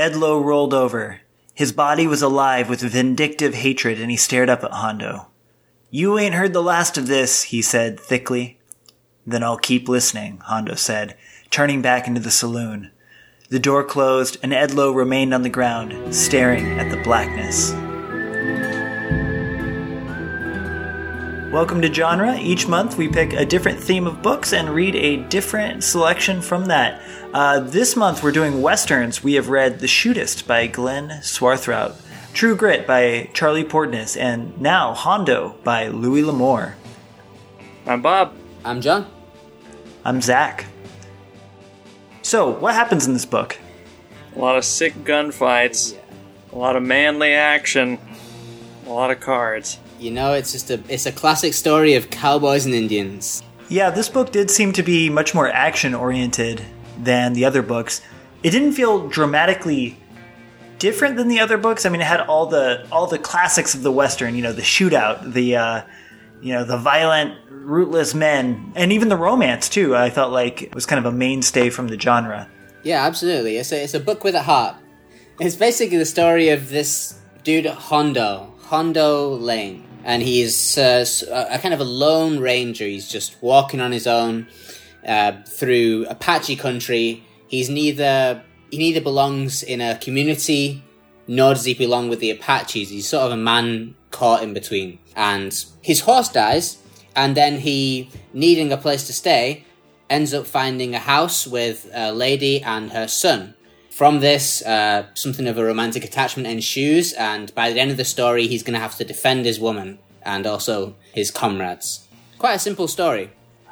Ed Lowe rolled over. His body was alive with vindictive hatred and he stared up at Hondo. You ain't heard the last of this, he said thickly. Then I'll keep listening, Hondo said, turning back into the saloon. The door closed and Ed Lowe remained on the ground, staring at the blackness. Welcome to Genre. Each month we pick a different theme of books and read a different selection from that. Uh, this month we're doing westerns. We have read The Shootist by Glenn Swarthout, True Grit by Charlie Portis, and now Hondo by Louis L'Amour. I'm Bob. I'm John. I'm Zach. So, what happens in this book? A lot of sick gunfights, a lot of manly action, a lot of cards. You know, it's just a it's a classic story of cowboys and Indians. Yeah, this book did seem to be much more action oriented than the other books. It didn't feel dramatically different than the other books. I mean, it had all the all the classics of the western. You know, the shootout, the uh, you know the violent, rootless men, and even the romance too. I felt like it was kind of a mainstay from the genre. Yeah, absolutely. It's a it's a book with a heart. It's basically the story of this dude Hondo, Hondo Lane, and he's uh, a kind of a lone ranger. He's just walking on his own uh, through Apache country. He's neither he neither belongs in a community nor does he belong with the Apaches. He's sort of a man caught in between. And his horse dies, and then he, needing a place to stay, ends up finding a house with a lady and her son. From this, uh, something of a romantic attachment ensues, and by the end of the story, he's going to have to defend his woman and also his comrades. Quite a simple story.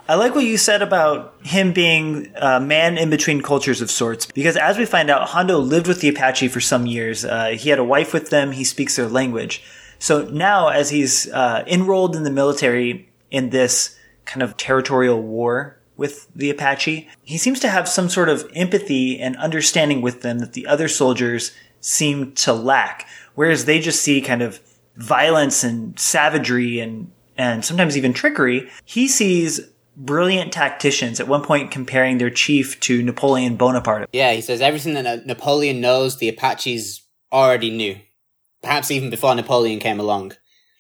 I like what you said about him being a man in between cultures of sorts, because as we find out, Hondo lived with the Apache for some years. Uh, he had a wife with them. He speaks their language. So now, as he's uh, enrolled in the military in this kind of territorial war with the Apache, he seems to have some sort of empathy and understanding with them that the other soldiers seem to lack, whereas they just see kind of violence and savagery and and sometimes even trickery. He sees brilliant tacticians at one point comparing their chief to Napoleon Bonaparte. Yeah, he says everything that Napoleon knows, the Apaches already knew, perhaps even before Napoleon came along.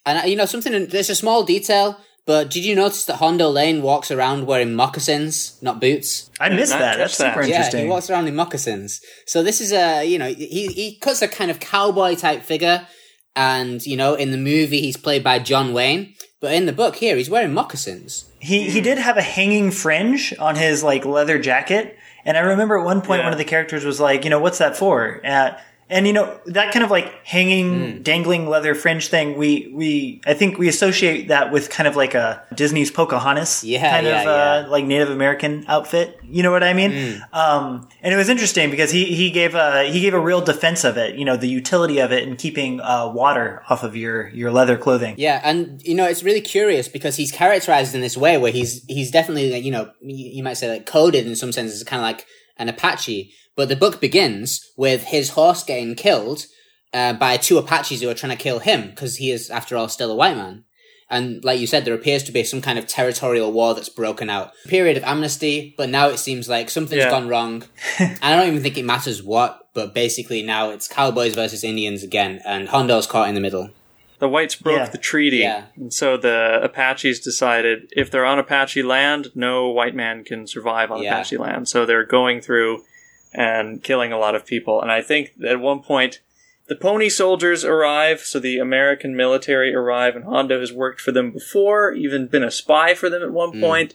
And uh, you know something. There's a small detail, but did you notice that Hondo Lane walks around wearing moccasins, not boots? I missed that. That's super that. interesting. Yeah, he walks around in moccasins. So this is a you know he he cuts a kind of cowboy type figure, and you know in the movie he's played by John Wayne, but in the book here he's wearing moccasins. He he did have a hanging fringe on his like leather jacket, and I remember at one point Yeah. one of the characters was like, you know, what's that for? Uh, and you know that kind of like hanging, dangling leather fringe thing. We we I think we associate that with kind of like a Disney's Pocahontas, Yeah, kind yeah, of uh, yeah. like Native American outfit. You know what I mean? Um, and it was interesting because he he gave a he gave a real defense of it. You know, the utility of it and keeping uh, water off of your your leather clothing. Yeah, and you know it's really curious because he's characterized in this way where he's he's definitely you know you you might say like coded in some sense as kind of like an Apache, but the book begins with his horse getting killed uh, by two Apaches who are trying to kill him because he is after all still a white man. And like you said, there appears to be some kind of territorial war that's broken out. Period of amnesty, but now it seems like something's Yeah. gone wrong. and I don't even think it matters what, but basically now it's cowboys versus Indians again, and Hondo's caught in the middle. The whites broke Yeah. the treaty, Yeah. and so the Apaches decided if they're on Apache land, no white man can survive on Yeah. Apache land. So they're going through and killing a lot of people. And I think at one point, the pony soldiers arrive, so the American military arrive, and Hondo has worked for them before, even been a spy for them at one point.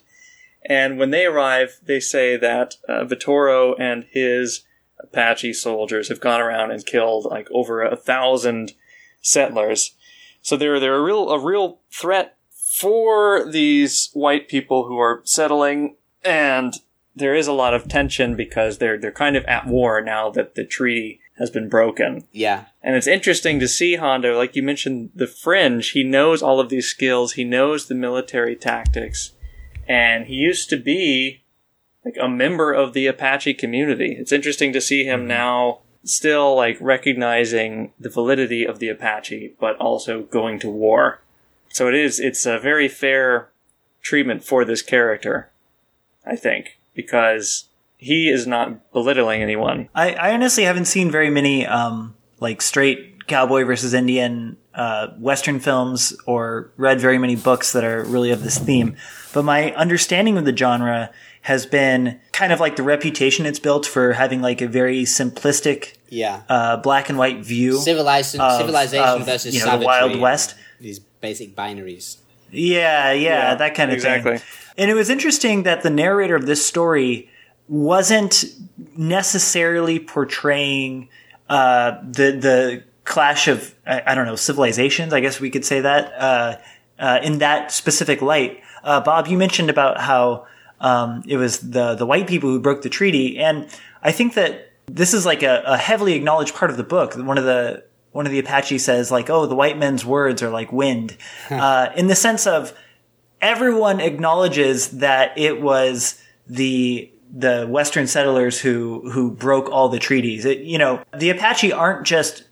And when they arrive, they say that uh, Vittorio and his Apache soldiers have gone around and killed like over a thousand settlers. So they're they're a real a real threat for these white people who are settling, and there is a lot of tension because they're they're kind of at war now that the treaty has been broken. Yeah. And it's interesting to see Hondo, like you mentioned, the fringe. He knows all of these skills. He knows the military tactics, and he used to be like a member of the Apache community. It's interesting to see him mm-hmm. now still like recognizing the validity of the Apache, but also going to war. So it is, it's a very fair treatment for this character, I think, because he is not belittling anyone. I, I honestly haven't seen very many um, like straight cowboy versus Indian uh, Western films or read very many books that are really of this theme. But my understanding of the genre has been kind of like the reputation it's built for having like a very simplistic, Yeah. uh, black and white view. Civilization, of- civilization of, versus you know, the savagery. Wild West. These basic binaries. Yeah, yeah, Yeah, that kind of exactly. thing. And it was interesting that the narrator of this story wasn't necessarily portraying uh, the the clash of I, I don't know civilizations. I guess we could say that uh, uh, in that specific light. Uh, Bob, you mentioned about how um, it was the the white people who broke the treaty, and I think that this is like a, a heavily acknowledged part of the book. One of the one of the Apache says like, "Oh, the white men's words are like wind," uh, in the sense of everyone acknowledges that it was the the Western settlers who who broke all the treaties. It, you know, the Apache aren't just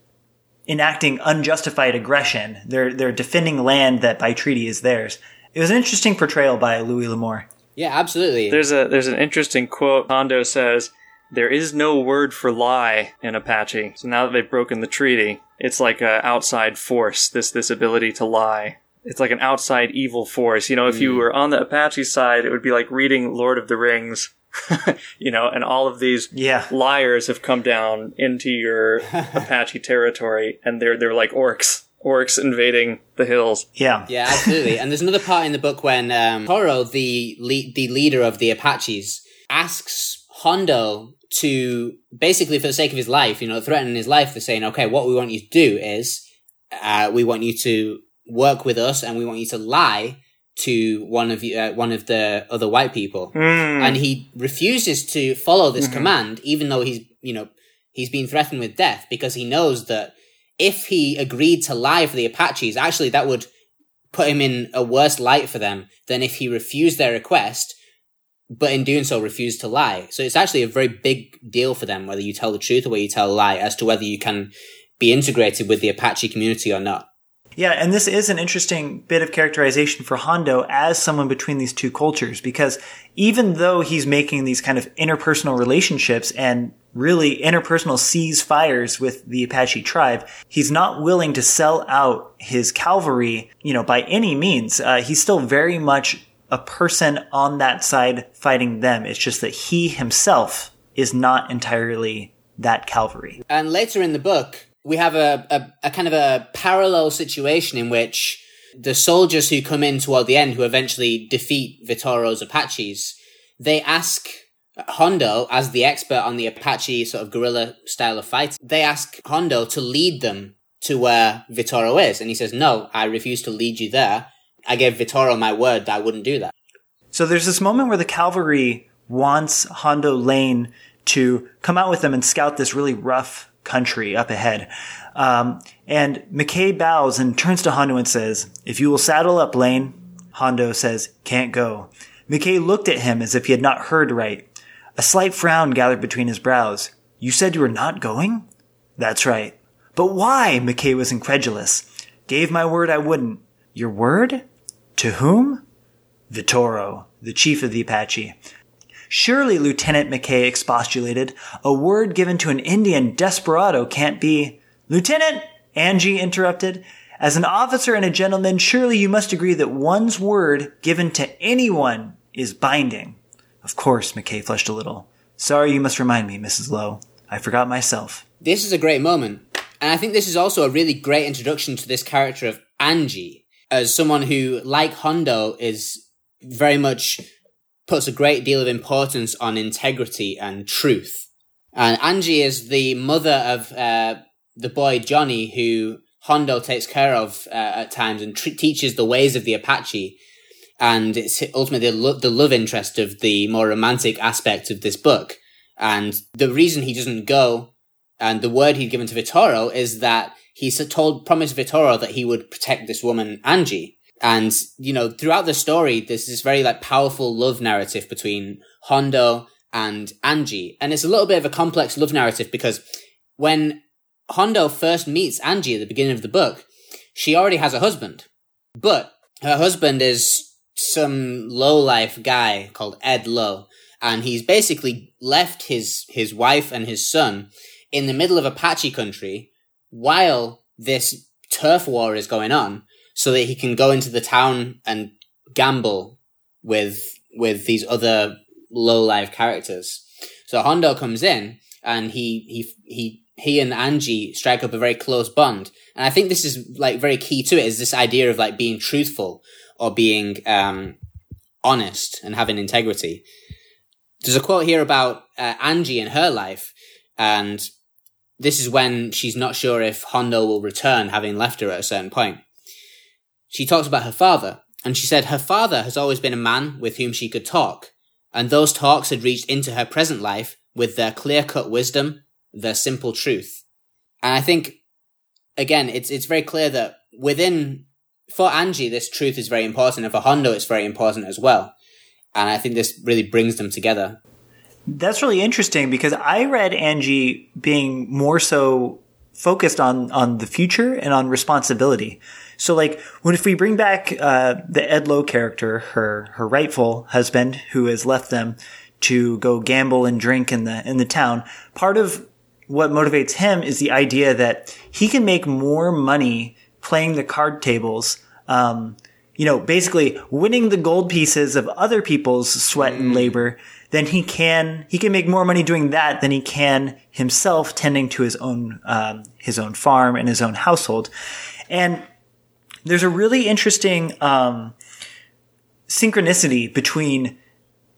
enacting unjustified aggression. They're they're defending land that by treaty is theirs. It was an interesting portrayal by Louis L'Amour. Yeah, absolutely. There's a there's an interesting quote. Hondo says, "There is no word for lie in Apache." So now that they've broken the treaty, it's like an outside force. This this ability to lie. It's like an outside evil force. You know, if you hmm. were on the Apache side, it would be like reading Lord of the Rings. you know, and all of these Yeah. liars have come down into your Apache territory, and they're they're like orcs, orcs invading the hills. Yeah. Yeah, absolutely. and there's another part in the book when um, Toro, the le- the leader of the Apaches, asks Hondo to basically, for the sake of his life, you know, threatening his life, they're saying, "Okay, what we want you to do is, uh, we want you to work with us, and we want you to lie to one of you, uh, one of the other white people." And he refuses to follow this command, even though he's, you know, he's been threatened with death because he knows that if he agreed to lie for the Apaches, actually that would put him in a worse light for them than if he refused their request, but in doing so refused to lie. So it's actually a very big deal for them whether you tell the truth or whether you tell a lie as to whether you can be integrated with the Apache community or not. Yeah, and this is an interesting bit of characterization for Hondo as someone between these two cultures because even though he's making these kind of interpersonal relationships and really interpersonal cease fires with the Apache tribe, he's not willing to sell out his cavalry, you know, by any means. Uh, he's still very much a person on that side fighting them. It's just that he himself is not entirely that cavalry. And later in the book, we have a, a, a kind of a parallel situation in which the soldiers who come in toward the end, who eventually defeat Vitoro's Apaches, they ask Hondo, as the expert on the Apache sort of guerrilla style of fight, they ask Hondo to lead them to where Vitoro is. And he says, no, I refuse to lead you there. I gave Vitoro my word that I wouldn't do that. So there's this moment where the cavalry wants Hondo Lane to come out with them and scout this really rough country up ahead. Um, and McKay bows and turns to Hondo and says, If you will saddle up, Lane. Hondo says, Can't go. McKay looked at him as if he had not heard right. A slight frown gathered between his brows. You said you were not going? That's right. But why? McKay was incredulous. Gave my word I wouldn't. Your word? To whom? Vitoro, the chief of the Apache. Surely, Lieutenant McKay expostulated, a word given to an Indian desperado can't be. Lieutenant, Angie interrupted, as an officer and a gentleman, surely you must agree that one's word given to anyone is binding. Of course, McKay flushed a little. Sorry you must remind me, Mrs. Lowe. I forgot myself. This is a great moment. And I think this is also a really great introduction to this character of Angie as someone who, like Hondo, is very much puts a great deal of importance on integrity and truth. And Angie is the mother of uh, the boy Johnny, who Hondo takes care of uh, at times and tr- teaches the ways of the Apache. And it's ultimately the, lo- the love interest of the more romantic aspect of this book. And the reason he doesn't go and the word he'd given to Vitoro is that he told, promised Vitoro that he would protect this woman, Angie. And, you know, throughout the story, there's this very, like, powerful love narrative between Hondo and Angie. And it's a little bit of a complex love narrative because when Hondo first meets Angie at the beginning of the book, she already has a husband. But her husband is some low life guy called Ed Lowe. and he's basically left his his wife and his son in the middle of Apache country while this turf war is going on, so that he can go into the town and gamble with with these other low life characters. So Hondo comes in and he he he he and Angie strike up a very close bond. And I think this is like very key to it is this idea of like being truthful or being um honest and having integrity. There's a quote here about uh, Angie and her life and this is when she's not sure if Hondo will return having left her at a certain point. She talks about her father and she said her father has always been a man with whom she could talk and those talks had reached into her present life with their clear cut wisdom, their simple truth. And I think, again, it's, it's very clear that within, for Angie, this truth is very important, and for Hondo, it's very important as well. And I think this really brings them together. That's really interesting because I read Angie being more so focused on on the future and on responsibility. So like when if we bring back uh, the Ed Lowe character, her her rightful husband who has left them to go gamble and drink in the in the town, part of what motivates him is the idea that he can make more money playing the card tables. Um, you know, basically winning the gold pieces of other people's sweat and labor then he can he can make more money doing that than he can himself tending to his own um, his own farm and his own household. And there's a really interesting um, synchronicity between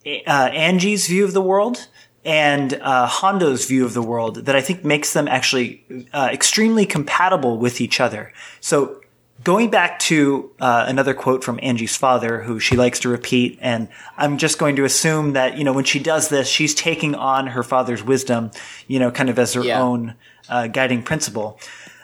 uh, Angie's view of the world and uh, Hondo's view of the world that I think makes them actually uh, extremely compatible with each other. So going back to uh, another quote from Angie's father, who she likes to repeat, and I'm just going to assume that you know when she does this, she's taking on her father's wisdom, you know, kind of as her Yeah. own uh, guiding principle.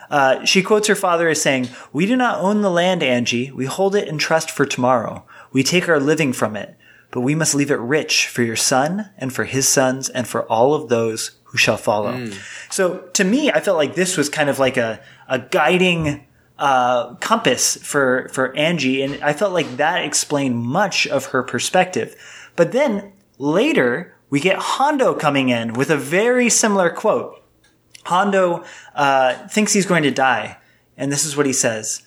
Uh, she quotes her father as saying, "We do not own the land, Angie. We hold it in trust for tomorrow. We take our living from it, but we must leave it rich for your son and for his sons and for all of those who shall follow." So to me, I felt like this was kind of like a a guiding uh, compass for for Angie, and I felt like that explained much of her perspective. But then later, we get Hondo coming in with a very similar quote. Hondo uh, thinks he's going to die, and this is what he says.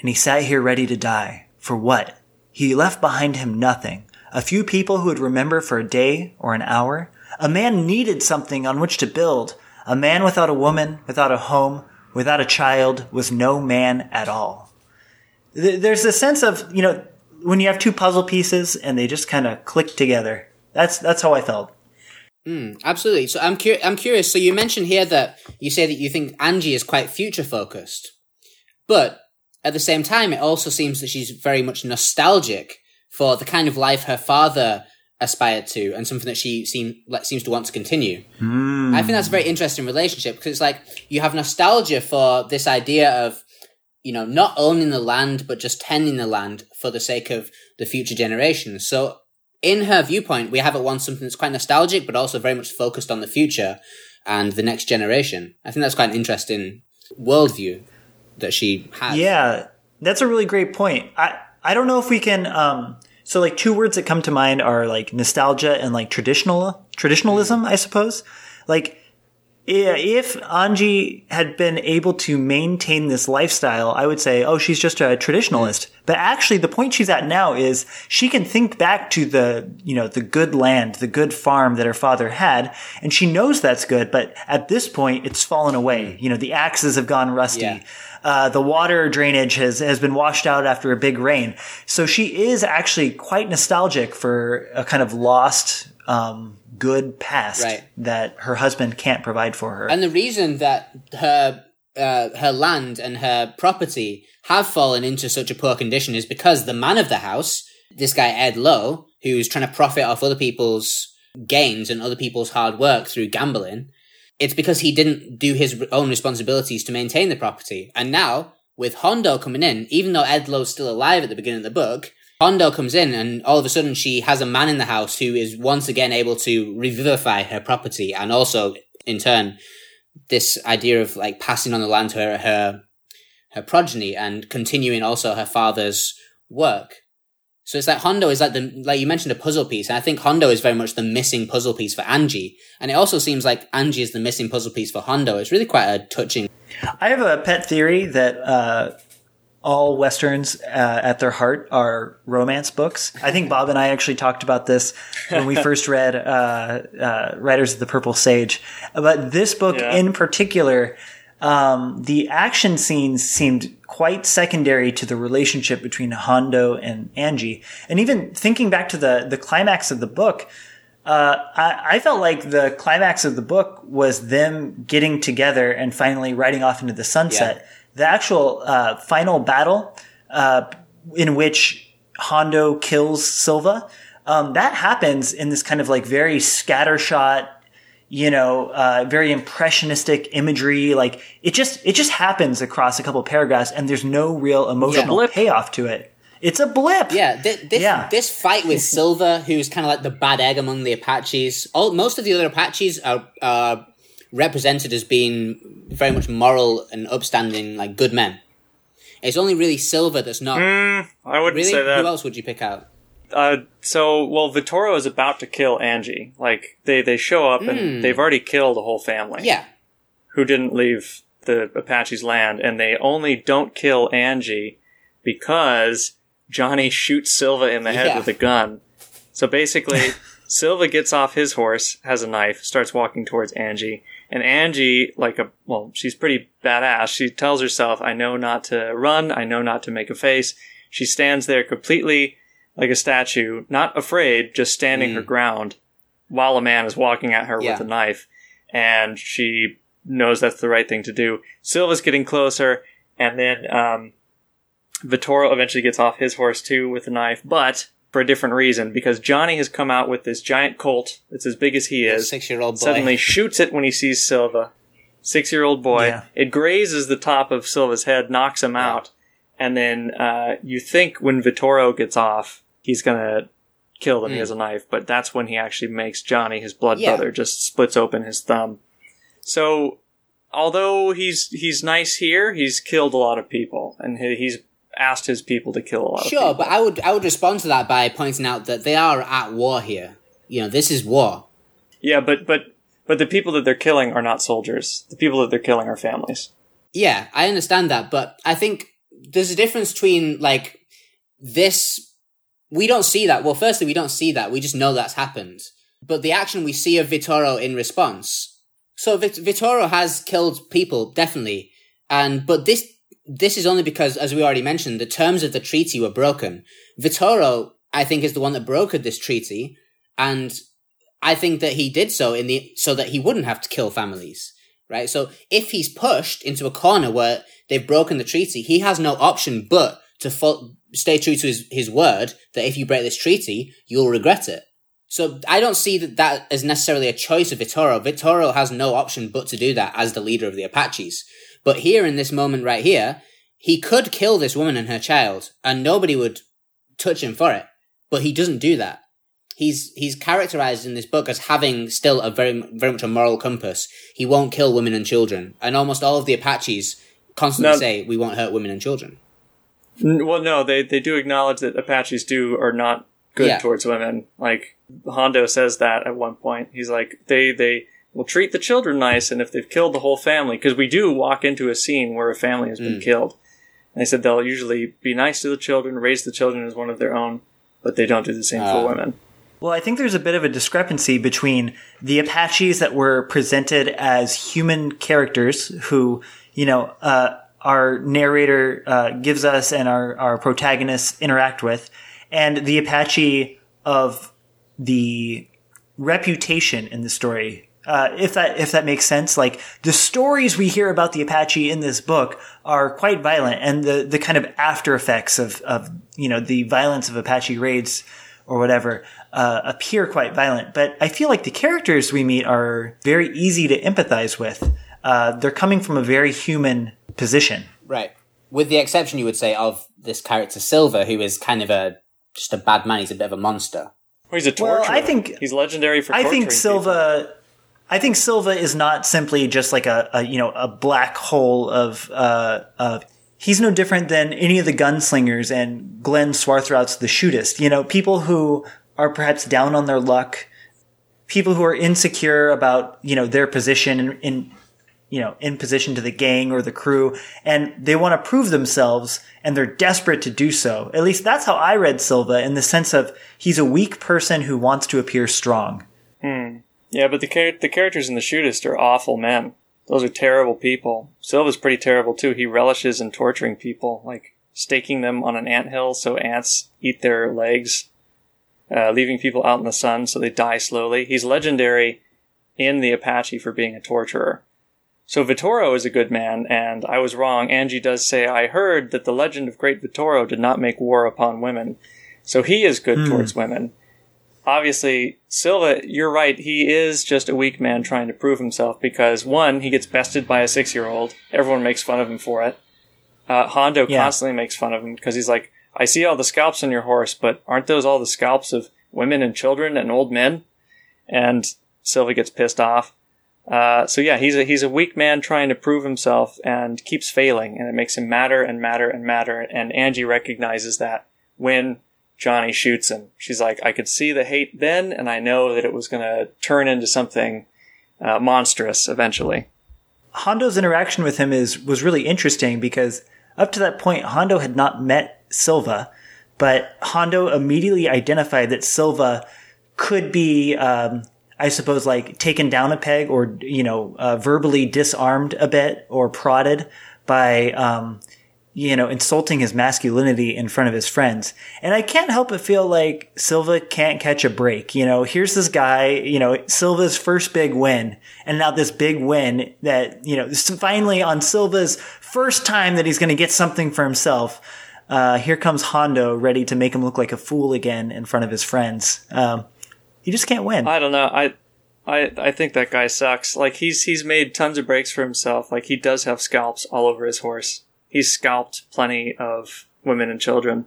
And he sat here ready to die. For what? He left behind him nothing. A few people who would remember for a day or an hour. A man needed something on which to build. A man without a woman, without a home, without a child, was no man at all. There's a sense of, you know, when you have two puzzle pieces and they just kind of click together. That's, that's how I felt. Mm, Absolutely. So I'm cur- I'm curious. So you mentioned here that you say that you think Angie is quite future focused, but at the same time, it also seems that she's very much nostalgic for the kind of life her father aspired to, and something that she seem like seems to want to continue. I think that's a very interesting relationship because it's like you have nostalgia for this idea of you know not owning the land but just tending the land for the sake of the future generations. So in her viewpoint, we have at once something that's quite nostalgic, but also very much focused on the future and the next generation. I think that's quite an interesting worldview that she has. Yeah, that's a really great point. I I don't know if we can. Um, so like two words that come to mind are like nostalgia and like traditional traditionalism, mm. I suppose. Like if Angie had been able to maintain this lifestyle, I would say, oh, she's just a traditionalist. Mm. But actually, the point she's at now is she can think back to the, you know, the good land, the good farm that her father had, and she knows that's good. But at this point, it's fallen away. Mm. You know, the axes have gone rusty. Yeah. Uh, the water drainage has, has been washed out after a big rain. So she is actually quite nostalgic for a kind of lost, um, good past Right. that her husband can't provide for her. And the reason that her uh, her land and her property have fallen into such a poor condition is because the man of the house, this guy Ed Lowe, who's trying to profit off other people's gains and other people's hard work through gambling, it's because he didn't do his own responsibilities to maintain the property. And now, with Hondo coming in, even though Ed still alive at the beginning of the book, Hondo comes in and all of a sudden she has a man in the house who is once again able to revivify her property and also, in turn, this idea of like passing on the land to her, her, her progeny and continuing also her father's work. So it's like Hondo is like the like you mentioned a puzzle piece, and I think Hondo is very much the missing puzzle piece for Angie, and it also seems like Angie is the missing puzzle piece for Hondo. It's really quite a touching. I have a pet theory that uh, all westerns uh, at their heart are romance books. I think Bob and I actually talked about this when we first read uh, uh, Riders of the Purple Sage. But this book Yeah. in particular, um, the action scenes seemed quite secondary to the relationship between Hondo and Angie. And even thinking back to the the climax of the book, uh, I, I felt like the climax of the book was them getting together and finally riding off into the sunset. The actual uh, final battle, uh, in which Hondo kills Silva, um, that happens in this kind of like very scattershot, you know, uh, very impressionistic imagery. Like it just it just happens across a couple paragraphs, and there's no real emotional blip. payoff to it. It's a blip. Yeah, thi- this Yeah. this fight with Silva, who's kind of like the bad egg among the Apaches. All most of the other Apaches are are represented as being very much moral and upstanding, like good men. It's only really Silva that's not. I wouldn't really, say who else would you pick out? Uh, so, well, Vittorio is about to kill Angie. Like they they show up and they've already killed a whole family. Hmm. Yeah, who didn't leave the Apaches' land, and they only don't kill Angie because Johnny shoots Silva in the head Yeah. with a gun. So basically, Silva gets off his horse, has a knife, starts walking towards Angie, and Angie, like a well, she's pretty badass. She tells herself, "I know not to run. I know not to make a face." She stands there completely like a statue, not afraid, just standing her ground, while a man is walking at her Yeah. with a knife, and she knows that's the right thing to do. Silva's getting closer, and then um, Vittorio eventually gets off his horse too with a knife, but for a different reason because Johnny has come out with this giant colt that's as big as he is. six year old boy. Suddenly shoots it when he sees Silva. Six year old boy. Yeah. It grazes the top of Silva's head, knocks him out, and then uh, you think when Vittorio gets off, he's gonna kill them. He has a knife, but that's when he actually makes Johnny, his blood Hmm. Yeah. brother, just splits open his thumb. So, although he's he's nice here, he's killed a lot of people, and he, he's asked his people to kill a lot of people. Sure, but I would I would respond to that by pointing out that they are at war here. You know, this is war. Yeah, but but but the people that they're killing are not soldiers. The people that they're killing are families. Yeah, I understand that, but I think there's a difference between like this. We don't see that. Well, firstly, we don't see that. We just know that's happened. But the action we see of Vittorio in response. So Vit- has killed people, definitely, and but this this is only because, as we already mentioned, the terms of the treaty were broken. Vittorio, I think, is the one that brokered this treaty, and I think that he did so in the so that he wouldn't have to kill families right? So if he's pushed into a corner where they've broken the treaty, he has no option but to fo- stay true to his, his word that if you break this treaty, you'll regret it. So I don't see that that as necessarily a choice of Vittorio. Vittorio has no option but to do that as the leader of the Apaches. But here in this moment right here, he could kill this woman and her child and nobody would touch him for it. But he doesn't do that he's he's characterized in this book as having still a very very much a moral compass. He won't kill women and children, and almost all of the Apaches constantly No. say we won't hurt women and children. N- Well, no, they they do acknowledge that Apaches do are not good Yeah. towards women. Like Hondo says that at one point. He's like they they will treat the children nice, and if they've killed the whole family, because we do walk into a scene where a family has been killed, and they said they'll usually be nice to the children, raise the children as one of their own, but they don't do the same Ah. for women. Well, I think there's a bit of a discrepancy between the Apaches that were presented as human characters who, you know, uh, our narrator uh, gives us and our, our protagonists interact with, and the Apache of the reputation in the story. Uh, if that if that makes sense, like the stories we hear about the Apache in this book are quite violent, and the the kind of after effects of of you know the violence of Apache raids or whatever uh, appear quite violent. But I feel like the characters we meet are very easy to empathize with. Uh, they're coming from a very human position. Right. With the exception, you would say, of this character Silva, who is kind of a just a bad man. He's a bit of a monster. Well, he's a torturer. Well. I think- he's legendary for. I think Silva. I think Silva is not simply just like a, a you know a black hole of uh, of he's no different than any of the gunslingers and Glenn Swarthout's the shootist. You know, people who are perhaps down on their luck, people who are insecure about, you know, their position in, in you know, in position to the gang or the crew, and they want to prove themselves, and they're desperate to do so. At least that's how I read Silva, in the sense of he's a weak person who wants to appear strong. Hmm. Yeah, but the char- the characters in the shootist are awful men. Those are terrible people. Silva's pretty terrible too. He relishes in torturing people, like staking them on an ant hill so ants eat their legs, uh, leaving people out in the sun so they die slowly. He's legendary in the Apache for being a torturer. So Vittorio is a good man, and I was wrong. Angie does say, I heard that the legend of great Vittorio did not make war upon women. So he is good Hmm. towards women. Obviously, Silva, you're right, he is just a weak man trying to prove himself because, one, he gets bested by a six year old. Everyone makes fun of him for it. Uh, Hondo Yeah. constantly makes fun of him because he's like, I see all the scalps on your horse, but aren't those all the scalps of women and children and old men? And Silva gets pissed off. Uh, so yeah, he's a he's a weak man trying to prove himself and keeps failing, and it makes him madder and madder and madder. And Angie recognizes that when Johnny shoots him, she's like, "I could see the hate then, and I know that it was going to turn into something uh, monstrous eventually." Hondo's interaction with him is was really interesting because up to that point, Hondo had not met Silva, but Hondo immediately identified that Silva could be, um, I suppose, like taken down a peg or you know uh, verbally disarmed a bit or prodded by. Um, you know, insulting his masculinity in front of his friends. And I can't help but feel like Silva can't catch a break. You know, here's this guy, you know, Silva's first big win. And now this big win that, you know, finally on Silva's first time that he's going to get something for himself. Uh, here comes Hondo ready to make him look like a fool again in front of his friends. Um, he just can't win. I don't know. I, I, I think that guy sucks. Like he's he's made tons of breaks for himself. Like he does have scalps all over his horse. He's scalped plenty of women and children.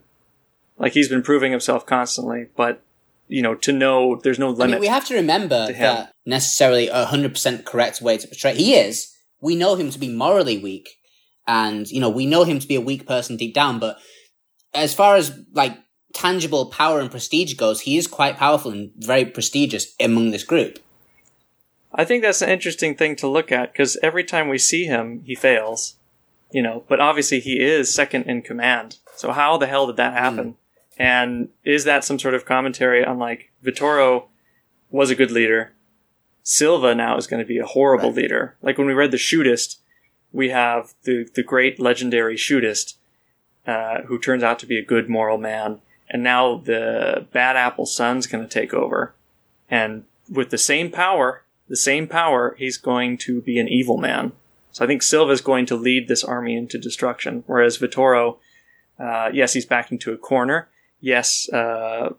Like he's been proving himself constantly, but you know, to know there's no I limit. mean, we have to remember to that necessarily a hundred percent correct way to portray he is. We know him to be morally weak, and you know we know him to be a weak person deep down. But as far as like tangible power and prestige goes, he is quite powerful and very prestigious among this group. I think that's an interesting thing to look at because every time we see him, he fails. You know, but obviously he is second in command. So how the hell did that happen? And is that some sort of commentary on like Vittorio was a good leader? Silva now is going to be a horrible Right. leader. Like when we read the shootist, we have the the great legendary shootist, uh, who turns out to be a good moral man, and now the bad apple son's going to take over, and with the same power, the same power, he's going to be an evil man. So I think Silva is going to lead this army into destruction, whereas Vittorio, uh, yes, he's backed into a corner. Yes, uh,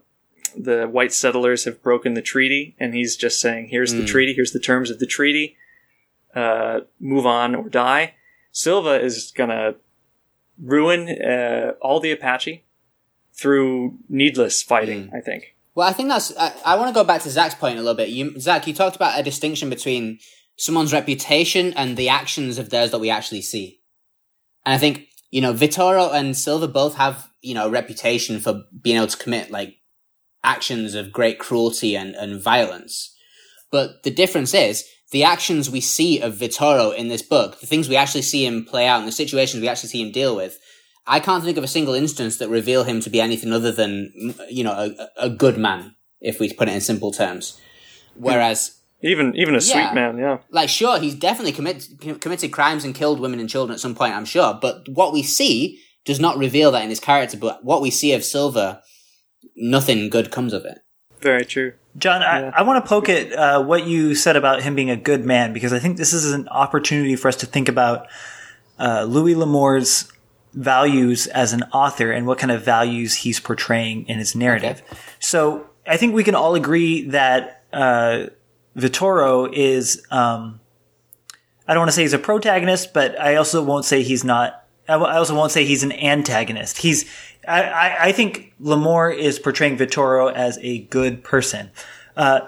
the white settlers have broken the treaty, and he's just saying, "Here's the Mm. treaty. Here's the terms of the treaty. Uh, move on or die." Silva is gonna ruin uh, all the Apache through needless fighting. Hmm. I think. Well, I think that's. I, I want to go back to Zach's point a little bit. You, Zach, you talked about a distinction between someone's reputation and the actions of theirs that we actually see. And I think you know Vittorio and Silva both have you know a reputation for being able to commit like actions of great cruelty and, and violence. But the difference is the actions we see of Vittorio in this book, the things we actually see him play out, and the situations we actually see him deal with. I can't think of a single instance that reveal him to be anything other than, you know, a, a good man, if we put it in simple terms. Whereas, Even even a sweet Yeah. man, yeah. like, sure, he's definitely commit, committed crimes and killed women and children at some point, I'm sure, but what we see does not reveal that in his character, but what we see of Silva, nothing good comes of it. Very true. John, Yeah. I, I want to poke at uh, what you said about him being a good man because I think this is an opportunity for us to think about uh, Louis L'Amour's values as an author and what kind of values he's portraying in his narrative. So I think we can all agree that uh, Vittorio is. Um, I don't want to say he's a protagonist, but I also won't say he's not. I w- I also won't say he's an antagonist. He's. I, I, I think L'Amour is portraying Vittorio as a good person. Uh,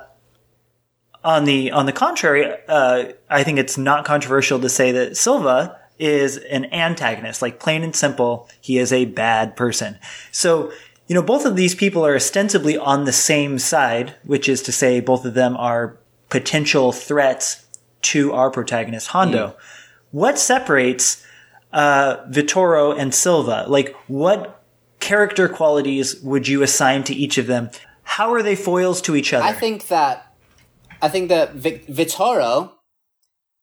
on the on the contrary, uh, I think it's not controversial to say that Silva is an antagonist, like plain and simple, he is a bad person. So, you know, both of these people are ostensibly on the same side, which is to say both of them are potential threats to our protagonist, Hondo. Mm. What separates uh, Vittorio and Silva? Like, what character qualities would you assign to each of them? How are they foils to each other? I think that I think that Vic- Vittorio,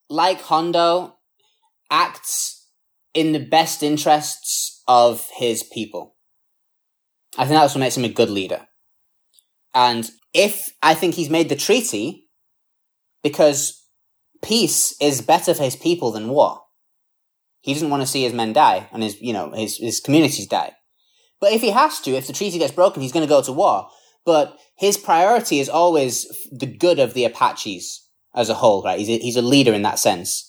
like Hondo, acts in the best interests of his people. I think that's what makes him a good leader. And if I think he's made the treaty because peace is better for his people than war. He doesn't want to see his men die and his, you know, his, his communities die. But if he has to, if the treaty gets broken, he's going to go to war. But his priority is always the good of the Apaches as a whole, right? He's a, he's a leader in that sense.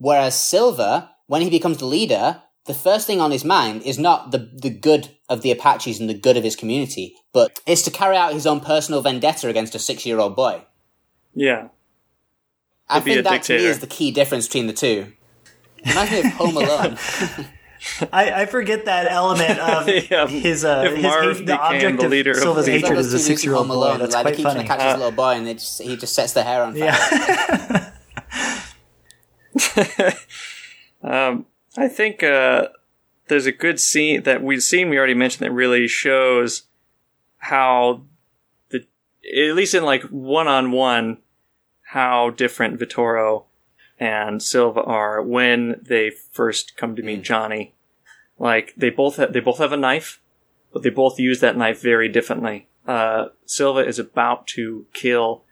Whereas Silva, when he becomes the leader, the first thing on his mind is not the, the good of the Apaches and the good of his community, but it's to carry out his own personal vendetta against a six year old boy. Yeah. I think that dictator. to me is the key difference between the two. Reminds me of Home Alone. I, I, forget that element of yeah, his uh, his hate, the object the leader of Silva's of hatred is a six year old boy. That's like, quite he keeps funny. Catches uh, a little boy and just, he just sets the hair on fire. Yeah. um, I think uh, there's a good scene that we've seen. We already mentioned that really shows how the at least in like one on one how different Vittorio and Silva are when they first come to meet mm. Johnny. Like they both have, they both have a knife, but they both use that knife very differently. Uh, Silva is about to kill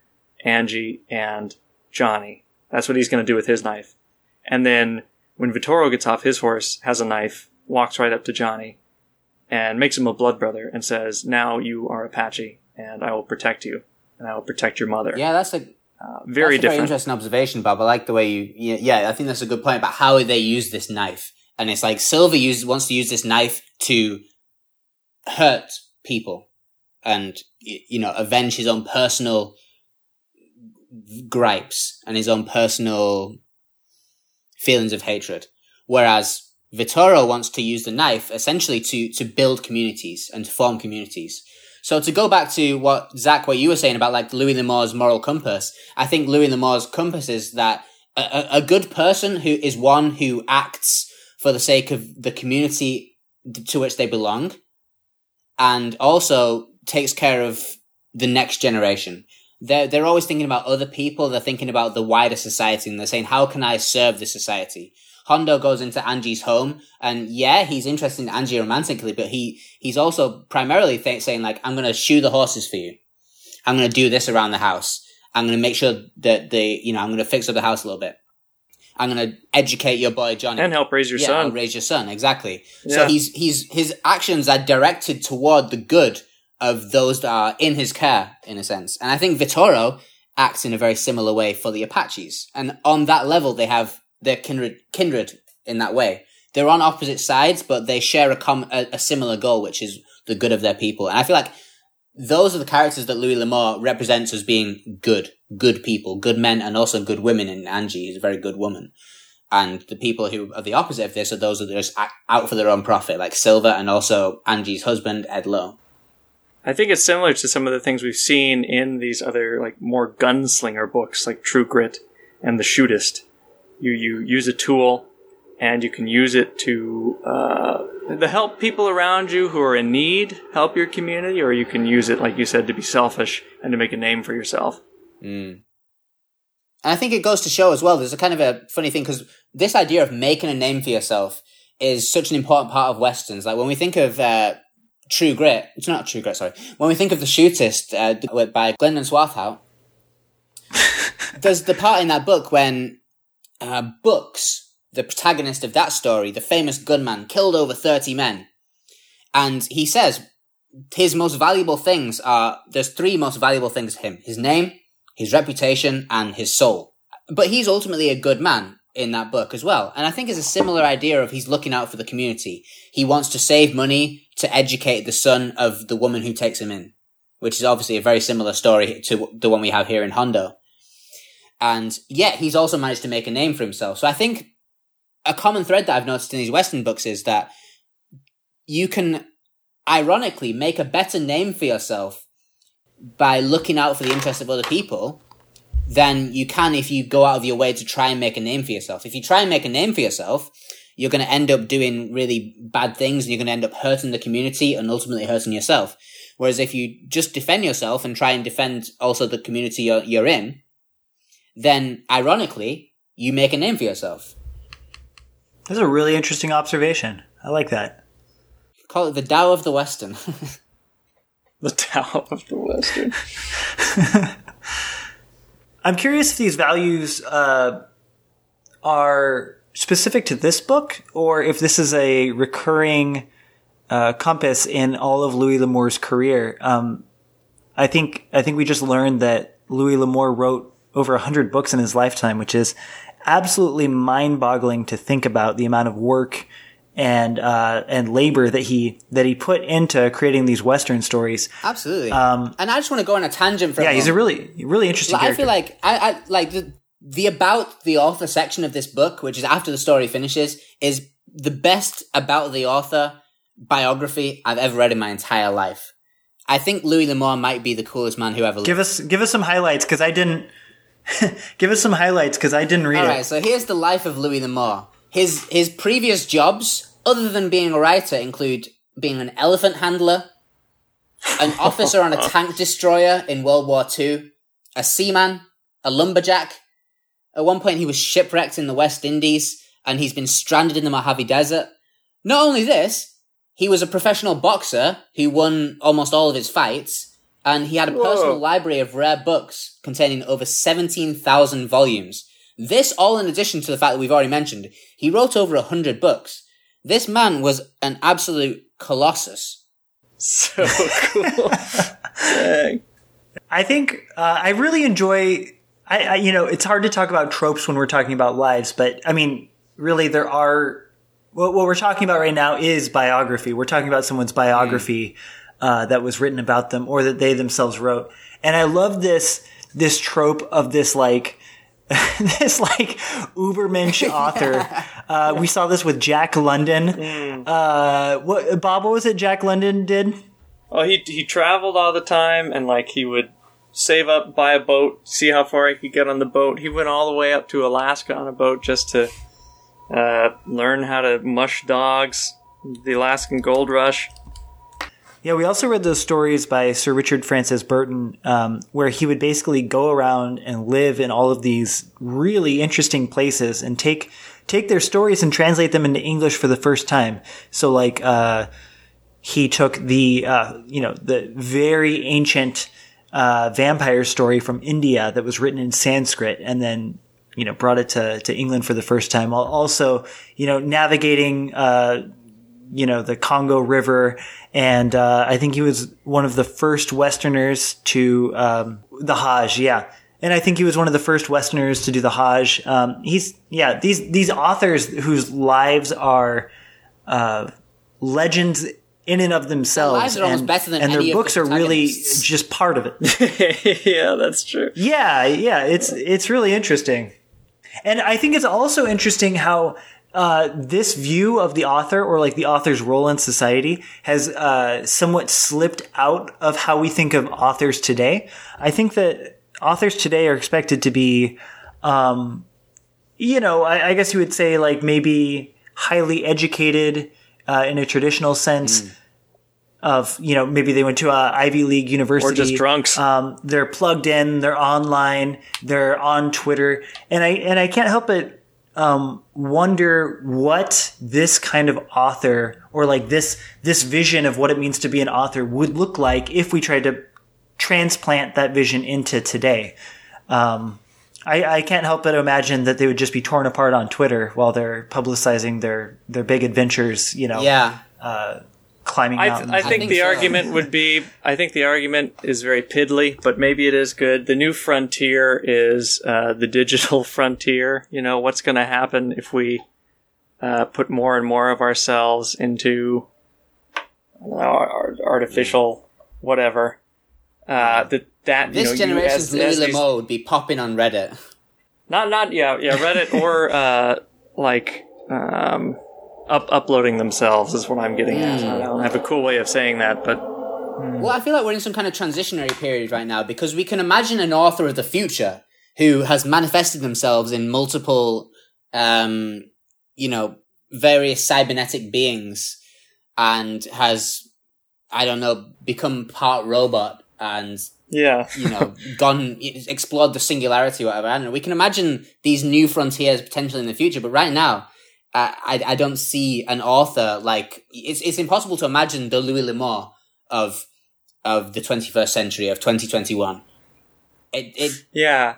Angie and Johnny. That's what he's going to do with his knife. And then when Vittorio gets off his horse, has a knife, walks right up to Johnny, and makes him a blood brother, and says, "Now you are Apache, and I will protect you, and I will protect your mother." Yeah, that's a uh, very that's different. very interesting observation, Bob. I like the way you. Yeah, I think that's a good point about how they use this knife. And it's like Silva uses wants to use this knife to hurt people, and you know, avenge his own personal gripes and his own personal feelings of hatred. Whereas Vittorio wants to use the knife essentially to to build communities and to form communities. So to go back to what Zach, what you were saying about like Louis L'Amour's moral compass, I think Louis L'Amour's compass is that a, a good person who is one who acts for the sake of the community to which they belong, and also takes care of the next generation. They're they're always thinking about other people. They're thinking about the wider society, and they're saying, "How can I serve the society?" Hondo goes into Angie's home, and yeah, he's interested in Angie romantically, but he he's also primarily th- saying like, "I'm going to shoe the horses for you. I'm going to do this around the house. I'm going to make sure that they, you know, I'm going to fix up the house a little bit. I'm going to educate your boy Johnny and help raise your yeah, son. raise your son exactly. Yeah. So he's he's his actions are directed toward the good of those that are in his care, in a sense. And I think Vittorio acts in a very similar way for the Apaches, and on that level, they have they're kindred kindred in that way. They're on opposite sides, but they share a com a, a similar goal, which is the good of their people. And I feel like those are the characters that Louis L'Amour represents as being good, good people, good men, and also good women. And Angie is a very good woman. And the people who are the opposite of this are those that are just out for their own profit, like Silva and also Angie's husband, Ed Lowe. I think it's similar to some of the things we've seen in these other, like, more gunslinger books, like True Grit and The Shootist, you you use a tool and you can use it to uh, to help people around you who are in need, help your community, or you can use it, like you said, to be selfish and to make a name for yourself. Mm. And I think it goes to show as well. There's a kind of a funny thing because this idea of making a name for yourself is such an important part of westerns. Like when we think of uh, True Grit, it's not True Grit, sorry. When we think of the Shootist uh, by Glendon Swarthout, there's the part in that book when uh, Books, the protagonist of that story, the famous gunman, killed over 30 men. And he says his most valuable things are there's three most valuable things to him his name, his reputation, and his soul. But he's ultimately a good man in that book as well. And I think it's a similar idea of he's looking out for the community. He wants to save money to educate the son of the woman who takes him in, which is obviously a very similar story to the one we have here in Hondo and yet he's also managed to make a name for himself. So I think a common thread that I've noticed in these Western books is that you can ironically make a better name for yourself by looking out for the interests of other people than you can if you go out of your way to try and make a name for yourself. If you try and make a name for yourself, you're going to end up doing really bad things and you're going to end up hurting the community and ultimately hurting yourself. Whereas if you just defend yourself and try and defend also the community you're, you're in, then ironically, you make a name for yourself. That's a really interesting observation. I like that. Call it the Tao of the Western. The Tao of the Western. I'm curious if these values uh, are specific to this book or if this is a recurring uh, compass in all of Louis L'Amour's career. Um, I think I think we just learned that Louis L'Amour wrote over 100 books in his lifetime, which is absolutely mind-boggling to think about the amount of work and uh, and labor that he that he put into creating these Western stories. Absolutely. Um, and I just want to go on a tangent for yeah. He's a really really interesting. Like, I feel like I, I like the, the about the author section of this book, which is after the story finishes, is the best about the author biography I've ever read in my entire life. I think Louis L'Amour might be the coolest man who ever lived. Give us give us some highlights because I didn't. give us some highlights because I didn't read All it. All right, so here's the life of Louis L'Amour. His his previous jobs other than being a writer, include being an elephant handler, an officer on a tank destroyer in World War II, a seaman, a lumberjack. At one point, he was shipwrecked in the West Indies, and he's been stranded in the Mojave Desert. Not only this, he was a professional boxer who won almost all of his fights, and he had a Whoa. personal library of rare books containing over 17,000 volumes. This all in addition to the fact that we've already mentioned, he wrote over 100 books. This man was an absolute colossus. So cool. I think uh, I really enjoy. I, I, you know, it's hard to talk about tropes when we're talking about lives, but I mean, really, there are. What, what we're talking about right now is biography. We're talking about someone's biography mm. uh, that was written about them, or that they themselves wrote. And I love this this trope of this like this like ubermensch author. Uh, we saw this with Jack London. Mm. Uh, what Bob? What was it? Jack London did? Oh, he he traveled all the time, and like he would save up, buy a boat, see how far he could get on the boat. He went all the way up to Alaska on a boat just to uh, learn how to mush dogs. The Alaskan Gold Rush. Yeah, we also read those stories by Sir Richard Francis Burton, um, where he would basically go around and live in all of these really interesting places and take take their stories and translate them into English for the first time. So, like, uh, he took the uh, you know the very ancient uh, vampire story from India that was written in Sanskrit, and then you know brought it to to England for the first time. Also, you know, navigating uh, you know the Congo River and uh, I think he was one of the first Westerners to um, the Hajj. Yeah, and I think he was one of the first Westerners to do the Hajj. Um, he's yeah these these authors whose lives are uh, legends in and of themselves, their and, and their books the are really just part of it. yeah, that's true. Yeah, yeah, it's it's really interesting, and I think it's also interesting how uh, this view of the author or like the author's role in society has uh, somewhat slipped out of how we think of authors today. I think that authors today are expected to be, um, you know, I, I, guess you would say like maybe highly educated uh, in a traditional sense. Mm. Of you know maybe they went to a Ivy League university or just drunks. Um, they're plugged in, they're online, they're on Twitter, and I and I can't help but um, wonder what this kind of author or like this this vision of what it means to be an author would look like if we tried to transplant that vision into today. Um, I, I, can't help but imagine that they would just be torn apart on Twitter while they're publicizing their their big adventures. You know, yeah. Uh, climbing I, mountains. I, think I think the so. argument would be I think the argument is very piddly, but maybe it is good. The new frontier is uh, the digital frontier. You know, what's going to happen if we uh, put more and more of ourselves into know, artificial whatever. Uh, that that this you know, generation's you, as, Louis L'Amour would be popping on Reddit. Not not yeah yeah Reddit or uh, like um, up uploading themselves is what I'm getting at. I don't have a cool way of saying that, but Well, I feel like we're in some kind of transitionary period right now because we can imagine an author of the future who has manifested themselves in multiple, um, you know, various cybernetic beings and has, I don't know, become part robot and yeah, you know, gone, explored the singularity, or whatever. I don't know. We can imagine these new frontiers potentially in the future, but right now, uh, I, I don't see an author like, it's, it's impossible to imagine the Louis L'Amour of, of the 21st century, of 2021. It, it, yeah,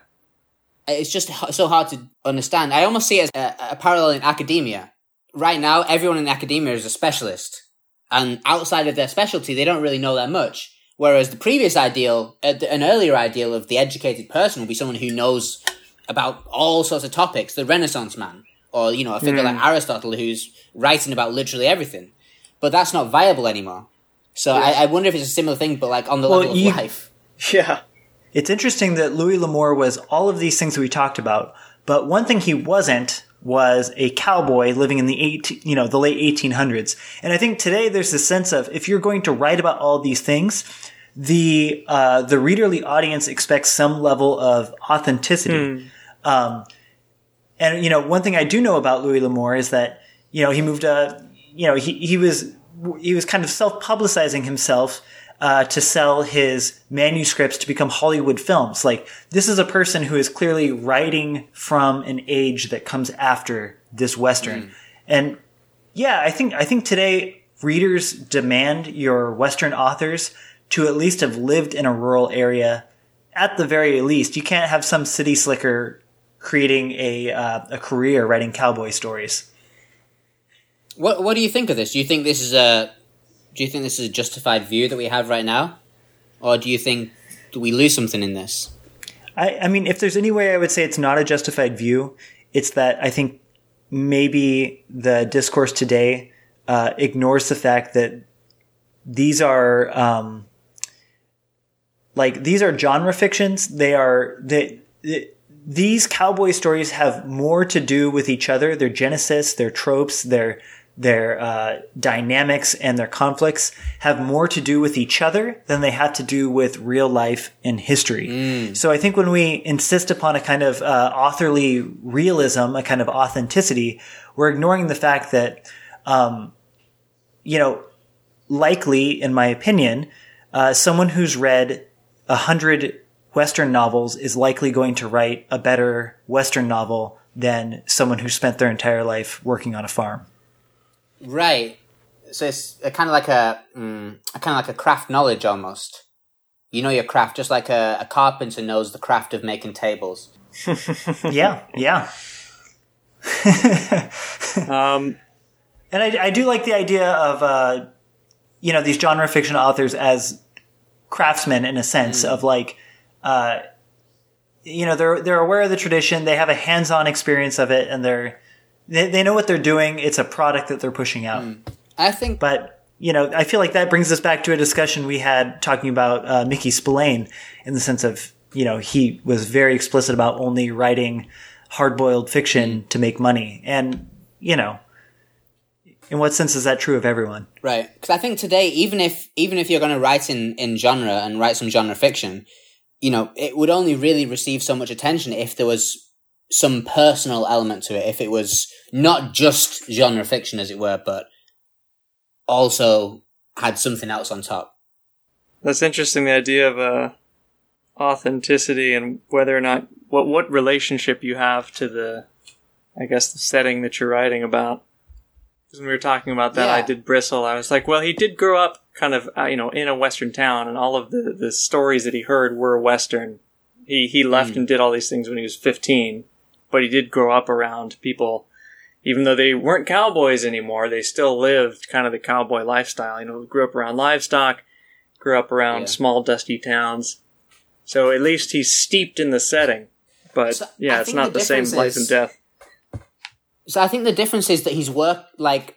it's just so hard to understand. I almost see it as a, a parallel in academia. Right now, everyone in academia is a specialist, and outside of their specialty, they don't really know that much. Whereas the previous ideal, uh, an earlier ideal of the educated person would be someone who knows about all sorts of topics, the Renaissance man, or you know, a figure like Aristotle who's writing about literally everything. But that's not viable anymore. So I, I wonder if it's a similar thing, but like on the Well, level of you- life. yeah, It's interesting that Louis L'Amour was all of these things that we talked about, but one thing he wasn't was a cowboy living in the eight, you know, the late 1800s. And I think today there's this sense of if you're going to write about all these things, the uh, the readerly audience expects some level of authenticity. Um, and you know, one thing I do know about Louis L'Amour is that you know he moved uh you know he he was he was kind of self publicizing himself uh, to sell his manuscripts to become Hollywood films. Like this is a person who is clearly writing from an age that comes after this western, and yeah, I think I think today readers demand your western authors to at least have lived in a rural area. At the very least, you can't have some city slicker creating a uh, a career writing cowboy stories. What What do you think of this? Do you think this is a Do you think this is a justified view that we have right now, or do you think do we lose something in this? I, I mean, if there's any way I would say it's not a justified view, it's that I think maybe the discourse today uh, ignores the fact that these are um, like these are genre fictions. They are they, they these cowboy stories have more to do with each other, their genesis, their tropes, their their uh, dynamics and their conflicts have more to do with each other than they have to do with real life and history. So I think when we insist upon a kind of uh, authorly realism, a kind of authenticity, we're ignoring the fact that, um, you know, likely, in my opinion, uh, someone who's read a hundred Western novels is likely going to write a better Western novel than someone who spent their entire life working on a farm. Right. So it's kind of like a, mm, kind of like a craft knowledge almost. You know your craft, just like a, a carpenter knows the craft of making tables. yeah, yeah. um, And I, I do like the idea of, uh, you know, these genre fiction authors as craftsmen in a sense of like, uh, you know, they're they're aware of the tradition, they have a hands-on experience of it, and they're they, they know what they're doing. It's a product that they're pushing out. I think But you know, I feel like that brings us back to a discussion we had talking about uh, Mickey Spillane in the sense of you know he was very explicit about only writing hard-boiled fiction to make money, and you know, in what sense is that true of everyone? Right, because I think today, even if even if you're going to write in in genre and write some genre fiction, you know, it would only really receive so much attention if there was some personal element to it. If it was not just genre fiction, as it were, but also had something else on top. that's interesting. The idea of uh, authenticity and whether or not what what relationship you have to the, I guess the setting that you're writing about. Because when we were talking about that, I did bristle. I was like, well, he did grow up kind of uh, you know in a western town, and all of the the stories that he heard were western. He he left and did all these things when he was 15, but he did grow up around people. Even though they weren't cowboys anymore, they still lived kind of the cowboy lifestyle. You know, grew up around livestock, grew up around Yeah. small dusty towns. So at least he's steeped in the setting. But So, yeah, it's not the the, same life and death. So I think the difference is that he's worked like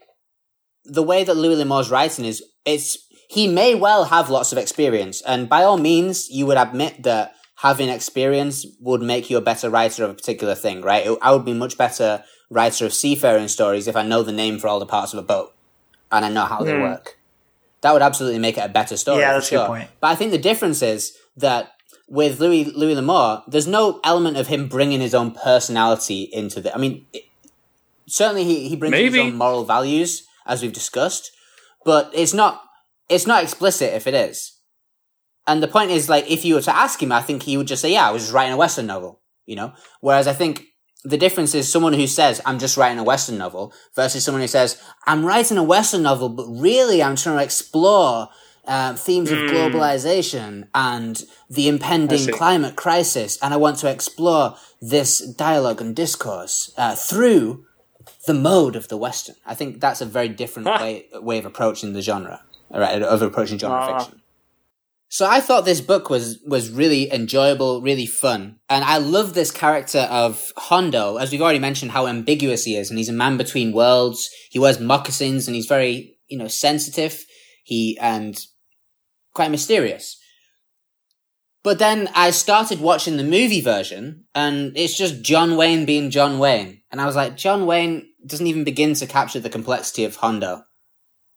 the way that Louis L'Amour's writing is it's he may well have lots of experience, and by all means, you would admit that having experience would make you a better writer of a particular thing, right? I would be much better writer of seafaring stories if I know the name for all the parts of a boat and I know how they hmm. work. That would absolutely make it a better story. Yeah, that's a good point. But I think the difference is that with Louis Louis L'Amour, there's no element of him bringing his own personality into the. I mean, it, certainly he, he brings Maybe. his own moral values as we've discussed, but it's not it's not explicit if it is. And the point is, like, if you were to ask him, I think he would just say, "Yeah, I was just writing a western novel," you know. Whereas I think the difference is someone who says, "I'm just writing a western novel," versus someone who says, "I'm writing a western novel, but really I'm trying to explore." Uh, themes of globalization and the impending climate crisis, and I want to explore this dialogue and discourse uh, through the mode of the western. I think that's a very different way way of approaching the genre, right? Of approaching genre Ah. fiction. So I thought this book was was really enjoyable, really fun, and I love this character of Hondo. As we've already mentioned, how ambiguous he is, and he's a man between worlds. He wears moccasins, and he's very you know sensitive. He and quite mysterious. But then I started watching the movie version, and it's just John Wayne being John Wayne, and I was like, John Wayne doesn't even begin to capture the complexity of Hondo.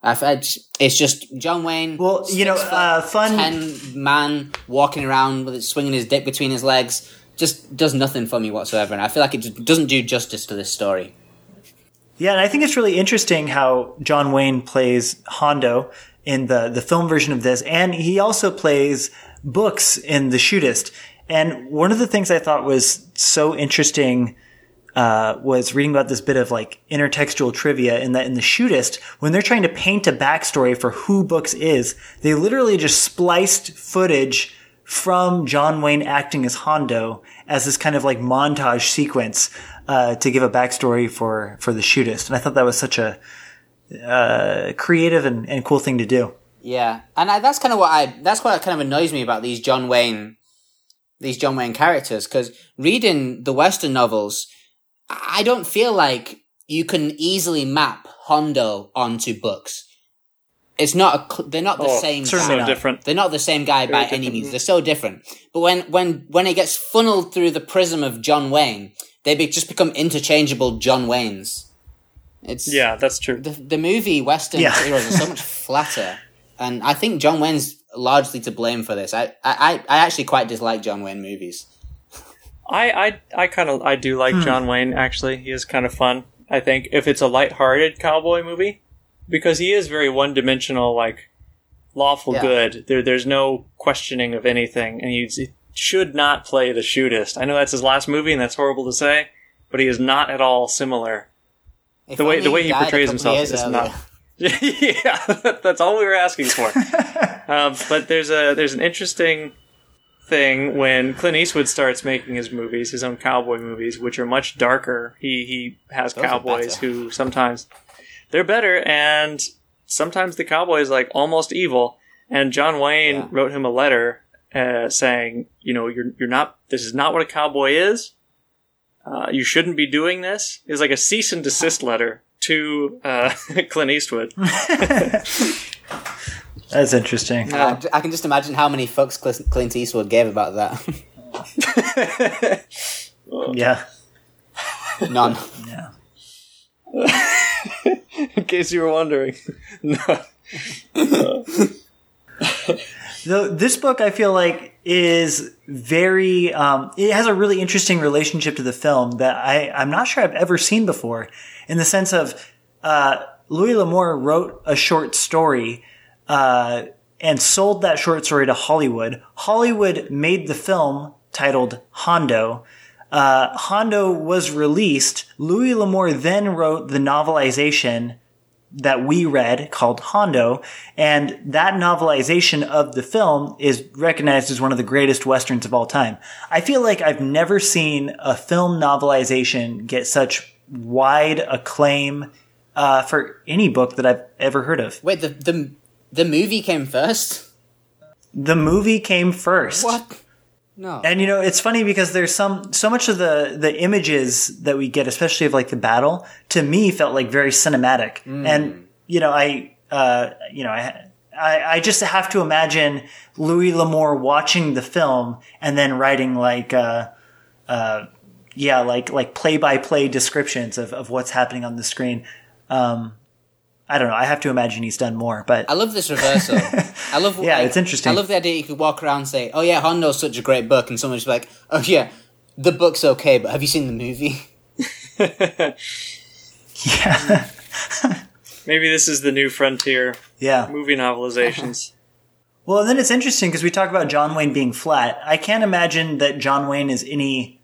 It's just John Wayne. Well, you know, uh, fun. ten man walking around with it, swinging his dick between his legs just does nothing for me whatsoever, and I feel like it doesn't do justice to this story. Yeah, and I think it's really interesting how John Wayne plays Hondo in the the film version of this, and he also plays Books in The Shootist. And one of the things I thought was so interesting uh, was reading about this bit of like intertextual trivia in that in The Shootist, when they're trying to paint a backstory for who Books is, they literally just spliced footage from John Wayne acting as Hondo as this kind of like montage sequence uh, to give a backstory for for the shootist, and I thought that was such a uh, creative and, and cool thing to do. Yeah, and I, that's kind of what I that's what kind of annoys me about these John Wayne these John Wayne characters because reading the Western novels, I don't feel like you can easily map Hondo onto Books. It's not a, cl- they're not the Oh, same. certainly guy. not. different. They're not the same guy by any means. They're so different. But when when when it gets funneled through the prism of John Wayne, they be, just become interchangeable John Waynes. It's Yeah, that's true. the the movie Western Yeah. heroes are so much flatter, and I think John Wayne's largely to blame for this. I I, I actually quite dislike John Wayne movies. I I, I kind of I do like hmm. John Wayne. Actually, he is kind of fun. I think if it's a light-hearted cowboy movie, because he is very one-dimensional, like lawful Yeah. good. There, there's no questioning of anything, and he, he should not play the shootist. I know that's his last movie, and that's horrible to say, but he is not at all similar. If The way- the way he portrays himself is earlier. not- yeah, that's all we were asking for. um, but there's a there's an interesting thing when Clint Eastwood starts making his movies, his own cowboy movies, which are much darker. He he has Those cowboys who sometimes they're better, and sometimes the cowboy is like almost evil. And John Wayne Yeah. wrote him a letter uh, saying, you know, you're you're not. This is not what a cowboy is. Uh, you shouldn't be doing this. It was like a cease and desist letter to uh, Clint Eastwood. That's interesting. Uh, I can just imagine how many fucks Clint Eastwood gave about that. Yeah, None. yeah. In case you were wondering, no. Though this book, I feel like is very. Um, it has a really interesting relationship to the film that I I'm not sure I've ever seen before. In the sense of uh, Louis L'Amour wrote a short story. Uh, and sold that short story to Hollywood. Hollywood made the film titled Hondo. Uh, Hondo was released. Louis L'Amour then wrote the novelization that we read called Hondo, and that novelization of the film is recognized as one of the greatest westerns of all time. I feel like I've never seen a film novelization get such wide acclaim uh, for any book that I've ever heard of. Wait, the the the movie came first. The movie came first. What? No. And you know, it's funny because there's some so much of the the images that we get, especially of like the battle, to me felt like very cinematic. And you know, I uh, you know, I, I I just have to imagine Louis L'Amour watching the film and then writing like uh, uh, yeah, like like play by play descriptions of, of what's happening on the screen. Um, I don't know. I have to imagine he's done more, but I love this reversal. I love. Yeah, like, it's interesting. I love the idea you could walk around and say, "Oh yeah, Hondo's such a great book," and someone's like, "Oh yeah, the book's okay, but have you seen the movie?" yeah, Maybe this is the new frontier yeah. movie novelizations. Well, and then it's interesting because we talk about John Wayne being flat. I can't imagine that John Wayne is any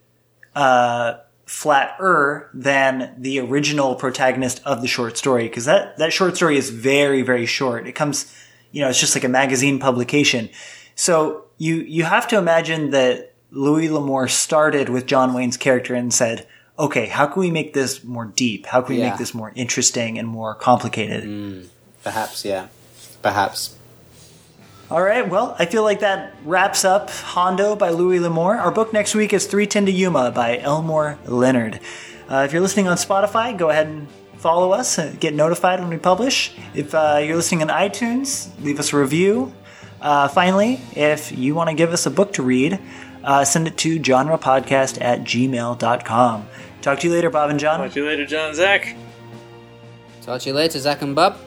uh, flatter than the original protagonist of the short story because that that short story is very very short. It comes, you know, it's just like a magazine publication. So you you have to imagine that Louis L'Amour started with John Wayne's character and said, "Okay, how can we make this more deep? How can we Yeah. make this more interesting and more complicated?" Mm, perhaps, yeah, perhaps. All right, well, I feel like that wraps up Hondo by Louis L'Amour. Our book next week is 3:10 to Yuma by Elmore Leonard. Uh, if you're listening on Spotify, go ahead and follow us and get notified when we publish. If uh, you're listening on iTunes, leave us a review. Uh, finally, if you want to give us a book to read, uh, send it to genrepodcast at gmail.com. Talk to you later, Bob and John. Talk to you later, John and Zach. Talk to you later, Zach and Bob.